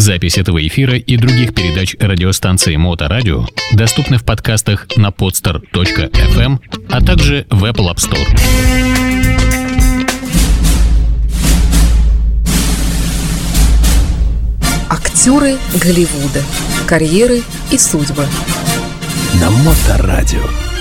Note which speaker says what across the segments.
Speaker 1: Запись этого эфира и других передач радиостанции Моторадио доступны в подкастах на podster.fm, а также в Apple App Store.
Speaker 2: Актеры Голливуда. Карьеры и судьбы.
Speaker 3: На Моторадио.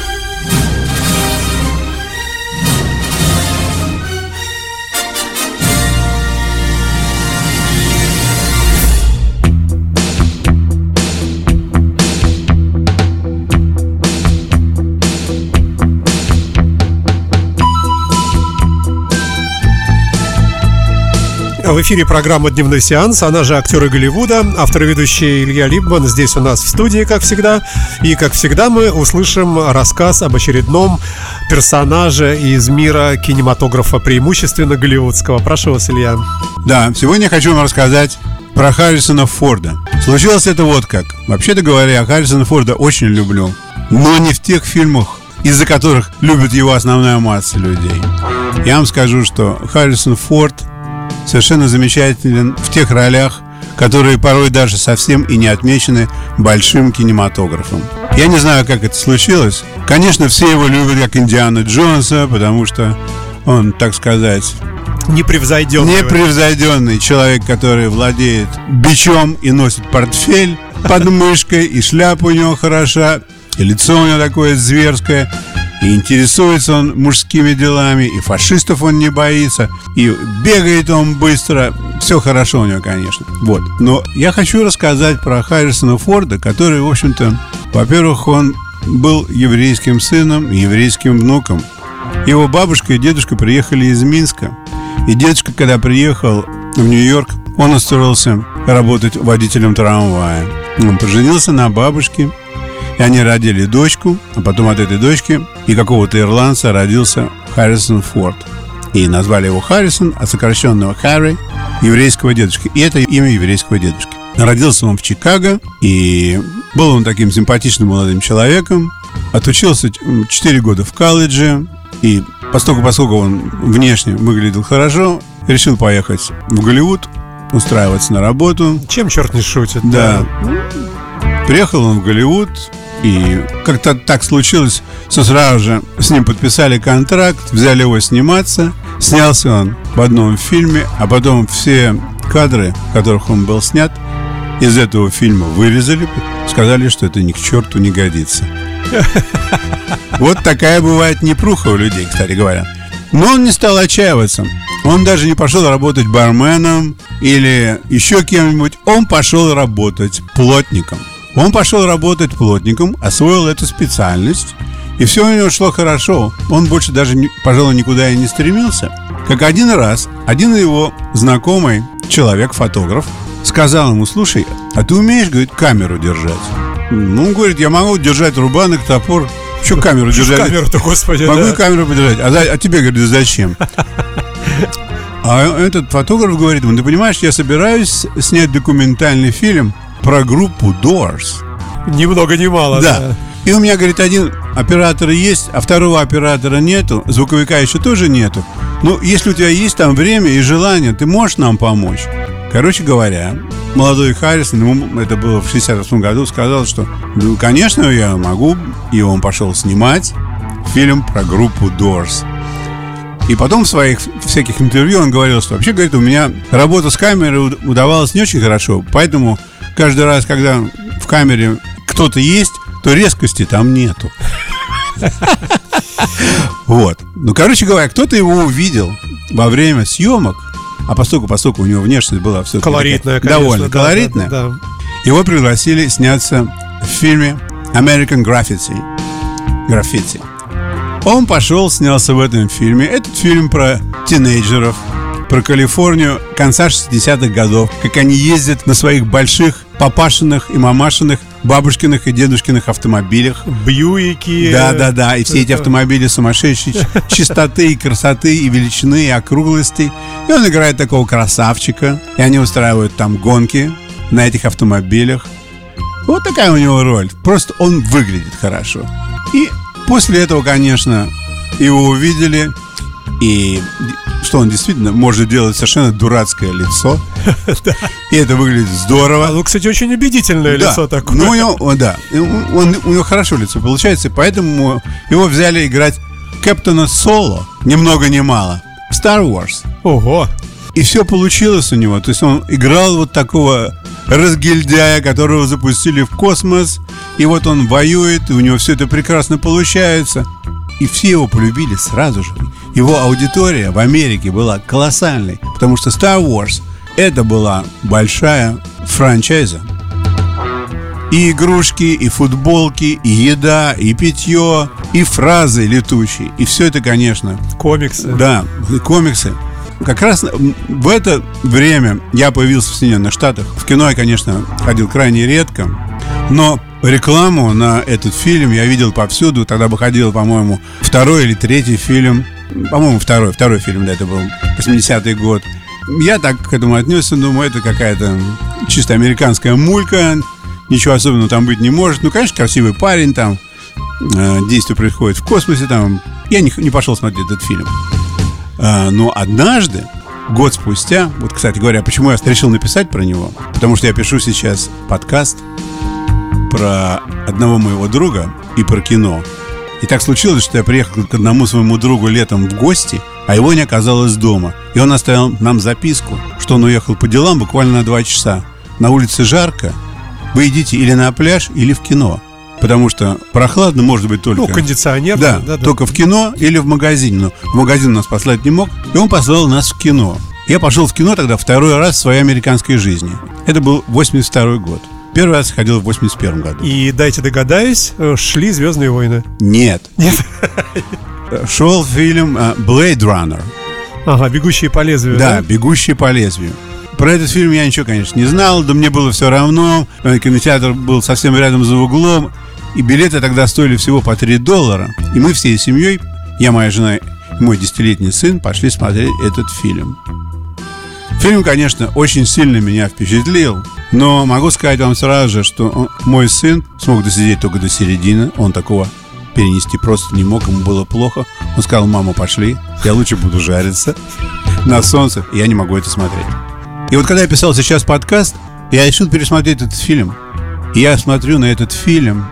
Speaker 4: В эфире программа «Дневной сеанс», она же актеры Голливуда, автор и ведущий Илья Либман здесь у нас в студии, как всегда. И, как всегда, мы услышим рассказ об очередном персонаже из мира кинематографа, преимущественно голливудского. Прошу вас, Илья.
Speaker 5: Да, сегодня я хочу вам рассказать про Харрисона Форда. Случилось это вот как. Вообще-то говоря, я Харрисона Форда очень люблю. Но не в тех фильмах, из-за которых любит его основная масса людей. Я вам скажу, что Харрисон Форд совершенно замечателен в тех ролях, которые порой даже совсем и не отмечены большим кинематографом. Я не знаю, как это случилось. Конечно, все его любят как Индиана Джонса, потому что он, так сказать,
Speaker 4: Непревзойденный.
Speaker 5: непревзойденный человек, который владеет бичом и носит портфель под мышкой, и шляпа у него хороша, и лицо у него такое зверское, и интересуется он мужскими делами, и фашистов он не боится, и бегает он быстро. Все хорошо у него, конечно. Вот. Но я хочу рассказать про Харрисона Форда, который, в общем-то, во-первых, он был еврейским сыном еврейским внуком. Его бабушка и дедушка приехали из Минска. И дедушка, когда приехал в Нью-Йорк, он устроился работать водителем трамвая. Он поженился на бабушке, и они родили дочку, а потом от этой дочки и какого-то ирландца родился Харрисон Форд. И назвали его Харрисон, от сокращенного Харри, еврейского дедушки. И это имя еврейского дедушки. Родился он в Чикаго, и был он таким симпатичным молодым человеком. Отучился 4 года в колледже, и поскольку, поскольку он внешне выглядел хорошо, решил поехать в Голливуд, устраиваться на работу.
Speaker 4: Чем черт не шутит?
Speaker 5: Да. Приехал он в Голливуд, и как-то так случилось, что сразу же с ним подписали контракт, взяли его сниматься. Снялся он в одном фильме, а потом все кадры, в которых он был снят, из этого фильма вырезали, сказали, что это ни к черту не годится. Вот такая бывает непруха у людей, кстати говоря. Но он не стал отчаиваться. Он даже не пошел работать барменом или еще кем-нибудь. Он пошел работать плотником. Он пошел работать плотником, освоил эту специальность, и все у него шло хорошо. Он больше даже, пожалуй, никуда и не стремился. Как один раз, один его знакомый человек-фотограф сказал ему, слушай, а ты умеешь, говорит, камеру держать? Ну, он говорит, я могу держать рубанок, топор. Что камеру держать?
Speaker 4: Камеру-то, господи,
Speaker 5: Могу
Speaker 4: да.
Speaker 5: камеру подержать. А, за- а тебе, говорит, зачем? А этот фотограф говорит ему, ты понимаешь, я собираюсь снять документальный фильм про группу Doors.
Speaker 4: Ни много ни мало.
Speaker 5: Да. И у меня, говорит, один оператор есть, а второго оператора нету, звуковика еще тоже нету. Ну, если у тебя есть там время и желание, ты можешь нам помочь? Короче говоря, молодой Харрисон, ему это было в 68 году, сказал, что, ну, конечно, я могу. И он пошел снимать фильм про группу Doors. И потом в своих всяких интервью он говорил, что вообще, говорит, у меня работа с камерой уд- удавалась не очень хорошо, поэтому каждый раз, когда в камере кто-то есть, то резкости там нету. Вот. Ну, короче говоря, кто-то его увидел во время съемок, а поскольку, поскольку у него внешность была все
Speaker 4: Колоритная, конечно.
Speaker 5: довольно
Speaker 4: да,
Speaker 5: колоритная,
Speaker 4: да, да,
Speaker 5: его пригласили сняться в фильме American Graffiti. Граффити. Он пошел, снялся в этом фильме. Этот фильм про тинейджеров, про Калифорнию конца 60-х годов, как они ездят на своих больших папашиных и мамашиных, бабушкиных и дедушкиных автомобилях.
Speaker 4: Бьюики.
Speaker 5: Да, да, да. И все эти автомобили сумасшедшей ч- чистоты и красоты, и величины, и округлости. И он играет такого красавчика. И они устраивают там гонки на этих автомобилях. Вот такая у него роль. Просто он выглядит хорошо. И после этого, конечно, его увидели. И что он действительно может делать совершенно дурацкое лицо. И это выглядит здорово.
Speaker 4: Ну, кстати, очень убедительное лицо такое.
Speaker 5: Ну, у него, да. У него хорошо лицо получается, поэтому его взяли играть Кэптона Соло, ни много ни мало, в Star Wars.
Speaker 4: Ого.
Speaker 5: И все получилось у него. То есть он играл вот такого разгильдяя, которого запустили в космос, и вот он воюет, и у него все это прекрасно получается. И все его полюбили сразу же. Его аудитория в Америке была колоссальной, потому что Star Wars это была большая франчайза. И игрушки, и футболки, и еда, и питье, и фразы летучие. И все это, конечно,
Speaker 4: Комиксы.
Speaker 5: да, комиксы. Как раз в это время я появился в Соединенных Штатах. В кино я, конечно, ходил крайне редко, но рекламу на этот фильм я видел повсюду. Тогда выходил, по-моему, второй или третий фильм. По-моему, второй, второй фильм, да, это был 80-й год. Я так к этому отнесся, думаю, это какая-то чисто американская мулька, ничего особенного там быть не может. Ну, конечно, красивый парень там, э, действие происходит в космосе там. Я не, не пошел смотреть этот фильм. А, Но однажды, год спустя, вот, кстати говоря, почему я решил написать про него? Потому что я пишу сейчас подкаст про одного моего друга и про кино. И так случилось, что я приехал к одному своему другу летом в гости, а его не оказалось дома. И он оставил нам записку, что он уехал по делам буквально на два часа. На улице жарко, вы идите или на пляж, или в кино. Потому что прохладно может быть только...
Speaker 4: Ну, кондиционер.
Speaker 5: Да,
Speaker 4: да, да.
Speaker 5: только в кино или в магазине. Но в магазин нас послать не мог, и он послал нас в кино. Я пошел в кино тогда второй раз в своей американской жизни. Это был 82 год. Первый раз ходил в 81 году.
Speaker 4: И дайте догадаюсь, э, шли Звездные войны.
Speaker 5: Нет.
Speaker 4: Нет.
Speaker 5: Шел фильм э, Blade Runner.
Speaker 4: Ага, бегущие по лезвию.
Speaker 5: Да, «Бегущий по лезвию». Про этот фильм я ничего, конечно, не знал, да мне было все равно. Э, Кинотеатр был совсем рядом за углом, и билеты тогда стоили всего по 3 доллара. И мы всей семьей, я, моя жена и мой десятилетний сын, пошли смотреть этот фильм. Фильм, конечно, очень сильно меня впечатлил, но могу сказать вам сразу же, что он- мой сын смог досидеть только до середины, он такого перенести просто не мог, ему было плохо. Он сказал, мама, пошли, я лучше буду жариться на солнце, я не могу это смотреть. И вот когда я писал сейчас подкаст, я решил пересмотреть этот фильм. И я смотрю на этот фильм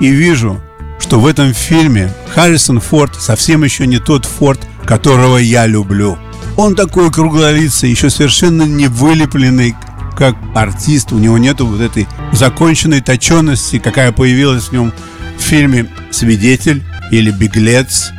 Speaker 5: и вижу, что в этом фильме Харрисон Форд совсем еще не тот Форд, которого я люблю. Он такой круглолицый, еще совершенно не вылепленный как артист. У него нету вот этой законченной точенности, какая появилась в нем в фильме «Свидетель» или «Беглец»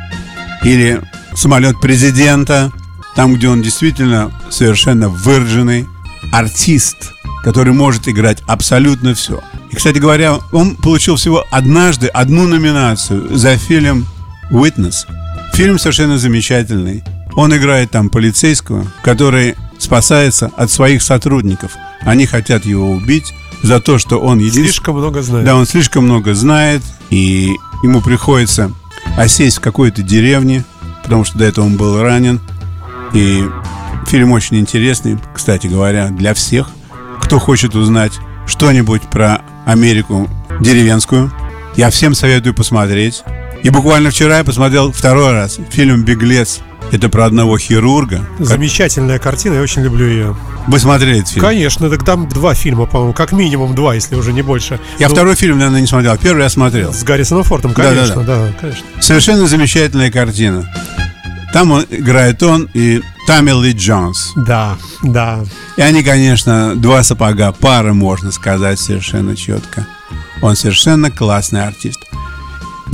Speaker 5: или «Самолет президента», там, где он действительно совершенно выраженный артист, который может играть абсолютно все. И, кстати говоря, он получил всего однажды одну номинацию за фильм «Witness». Фильм совершенно замечательный. Он играет там полицейского, который спасается от своих сотрудников. Они хотят его убить за то, что он единственный...
Speaker 4: Слишком много знаю.
Speaker 5: Да, он слишком много знает, и ему приходится осесть в какой-то деревне, потому что до этого он был ранен. И фильм очень интересный, кстати говоря, для всех, кто хочет узнать что-нибудь про Америку деревенскую. Я всем советую посмотреть. И буквально вчера я посмотрел второй раз фильм «Беглец». Это про одного хирурга.
Speaker 4: Замечательная картина, я очень люблю ее.
Speaker 5: Вы смотрели этот фильм?
Speaker 4: Конечно, так там два фильма, по-моему, как минимум два, если уже не больше.
Speaker 5: Я
Speaker 4: Ну,
Speaker 5: второй фильм, наверное, не смотрел. Первый я смотрел.
Speaker 4: С Гаррисоном Фортом, конечно, да, конечно.
Speaker 5: Совершенно замечательная картина. Там он, играет он и Томми Ли Джонс.
Speaker 4: Да, да.
Speaker 5: И они, конечно, два сапога пары, можно сказать, совершенно четко. Он совершенно классный артист.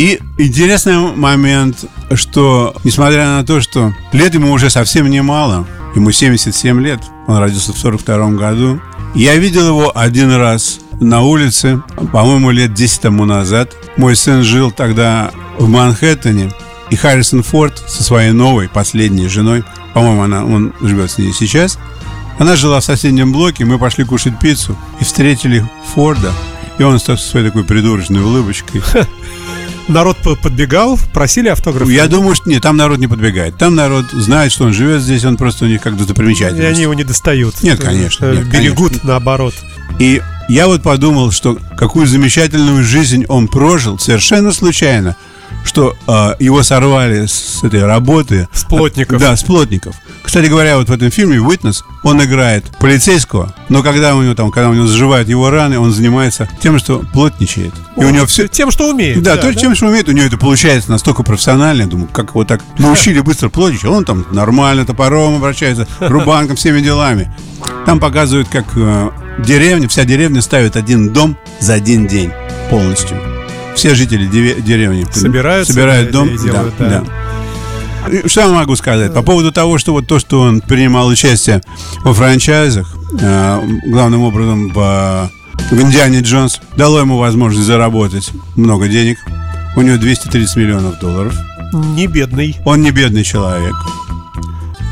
Speaker 5: И интересный момент, что, несмотря на то, что лет ему уже совсем немало, ему 77 лет, он родился в 42 году, я видел его один раз на улице, по-моему, лет 10 тому назад. Мой сын жил тогда в Манхэттене, и Харрисон Форд со своей новой, последней женой, по-моему, она, он живет с ней сейчас, она жила в соседнем блоке, мы пошли кушать пиццу и встретили Форда. И он со своей такой придурочной улыбочкой.
Speaker 4: Народ по- подбегал, просили автограф.
Speaker 5: Я думаю, что нет, там народ не подбегает. Там народ знает, что он живет здесь, он просто у них как
Speaker 4: И
Speaker 5: достопримечательность.
Speaker 4: они его не достают.
Speaker 5: Нет, конечно,
Speaker 4: Э,
Speaker 5: нет,
Speaker 4: Берегут
Speaker 5: конечно.
Speaker 4: наоборот.
Speaker 5: И я вот подумал, что какую замечательную жизнь он прожил совершенно случайно, что э, его сорвали с этой работы.
Speaker 4: С плотников.
Speaker 5: Да, с плотников. Кстати говоря, вот в этом фильме Witness он играет полицейского, но когда у него там, когда у него заживают его раны, он занимается тем, что плотничает. И у него все
Speaker 4: Тем, что умеет.
Speaker 5: да, то, чем что умеет, у него это получается настолько профессионально. Я думаю, как его так научили быстро плотничать. Он там нормально топором обращается, рубанком, всеми делами. Там показывают, как э, деревня, вся деревня ставит один дом за один день полностью. Все жители деревни
Speaker 4: Собираются,
Speaker 5: собирают
Speaker 4: да,
Speaker 5: дом.
Speaker 4: и делают,
Speaker 5: да,
Speaker 4: да.
Speaker 5: да. Что я могу сказать? По поводу того, что вот то, что он принимал участие во франчайзах, э, главным образом в, в Индиане Джонс, дало ему возможность заработать много денег. У него 230 миллионов долларов.
Speaker 4: Не бедный.
Speaker 5: Он не бедный человек.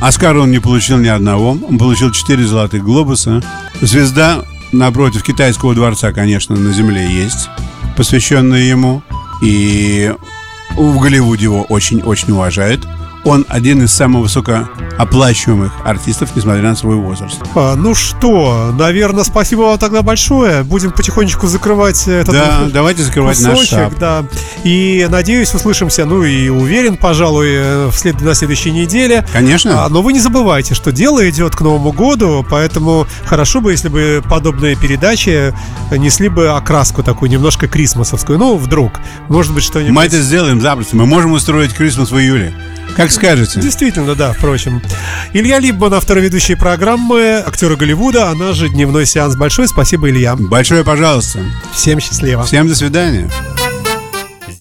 Speaker 5: Оскара он не получил ни одного. Он получил 4 золотых глобуса. Звезда напротив китайского дворца, конечно, на земле есть, посвященная ему. И в Голливуде его очень-очень уважают. Он один из самых высокооплачиваемых артистов, несмотря на свой возраст.
Speaker 4: А, ну что, наверное, спасибо вам тогда большое. Будем потихонечку закрывать этот
Speaker 5: Да,
Speaker 4: выпуск.
Speaker 5: давайте закрывать наш
Speaker 4: кусочек,
Speaker 5: шап.
Speaker 4: да. И надеюсь, услышимся, ну и уверен, пожалуй, э, в след... на следующей неделе.
Speaker 5: Конечно.
Speaker 4: А, но вы не забывайте, что дело идет к Новому году, поэтому хорошо бы, если бы подобные передачи несли бы окраску такую немножко крисмасовскую. Ну, вдруг. Может быть, что-нибудь...
Speaker 5: Мы это сделаем запросто. Мы можем устроить Крисмас в июле. Как скажете.
Speaker 4: Действительно, да, впрочем. Илья Либман, автор ведущей программы, актеры Голливуда, она же «Дневной сеанс». Большое спасибо, Илья.
Speaker 5: Большое пожалуйста.
Speaker 4: Всем счастливо.
Speaker 5: Всем до свидания.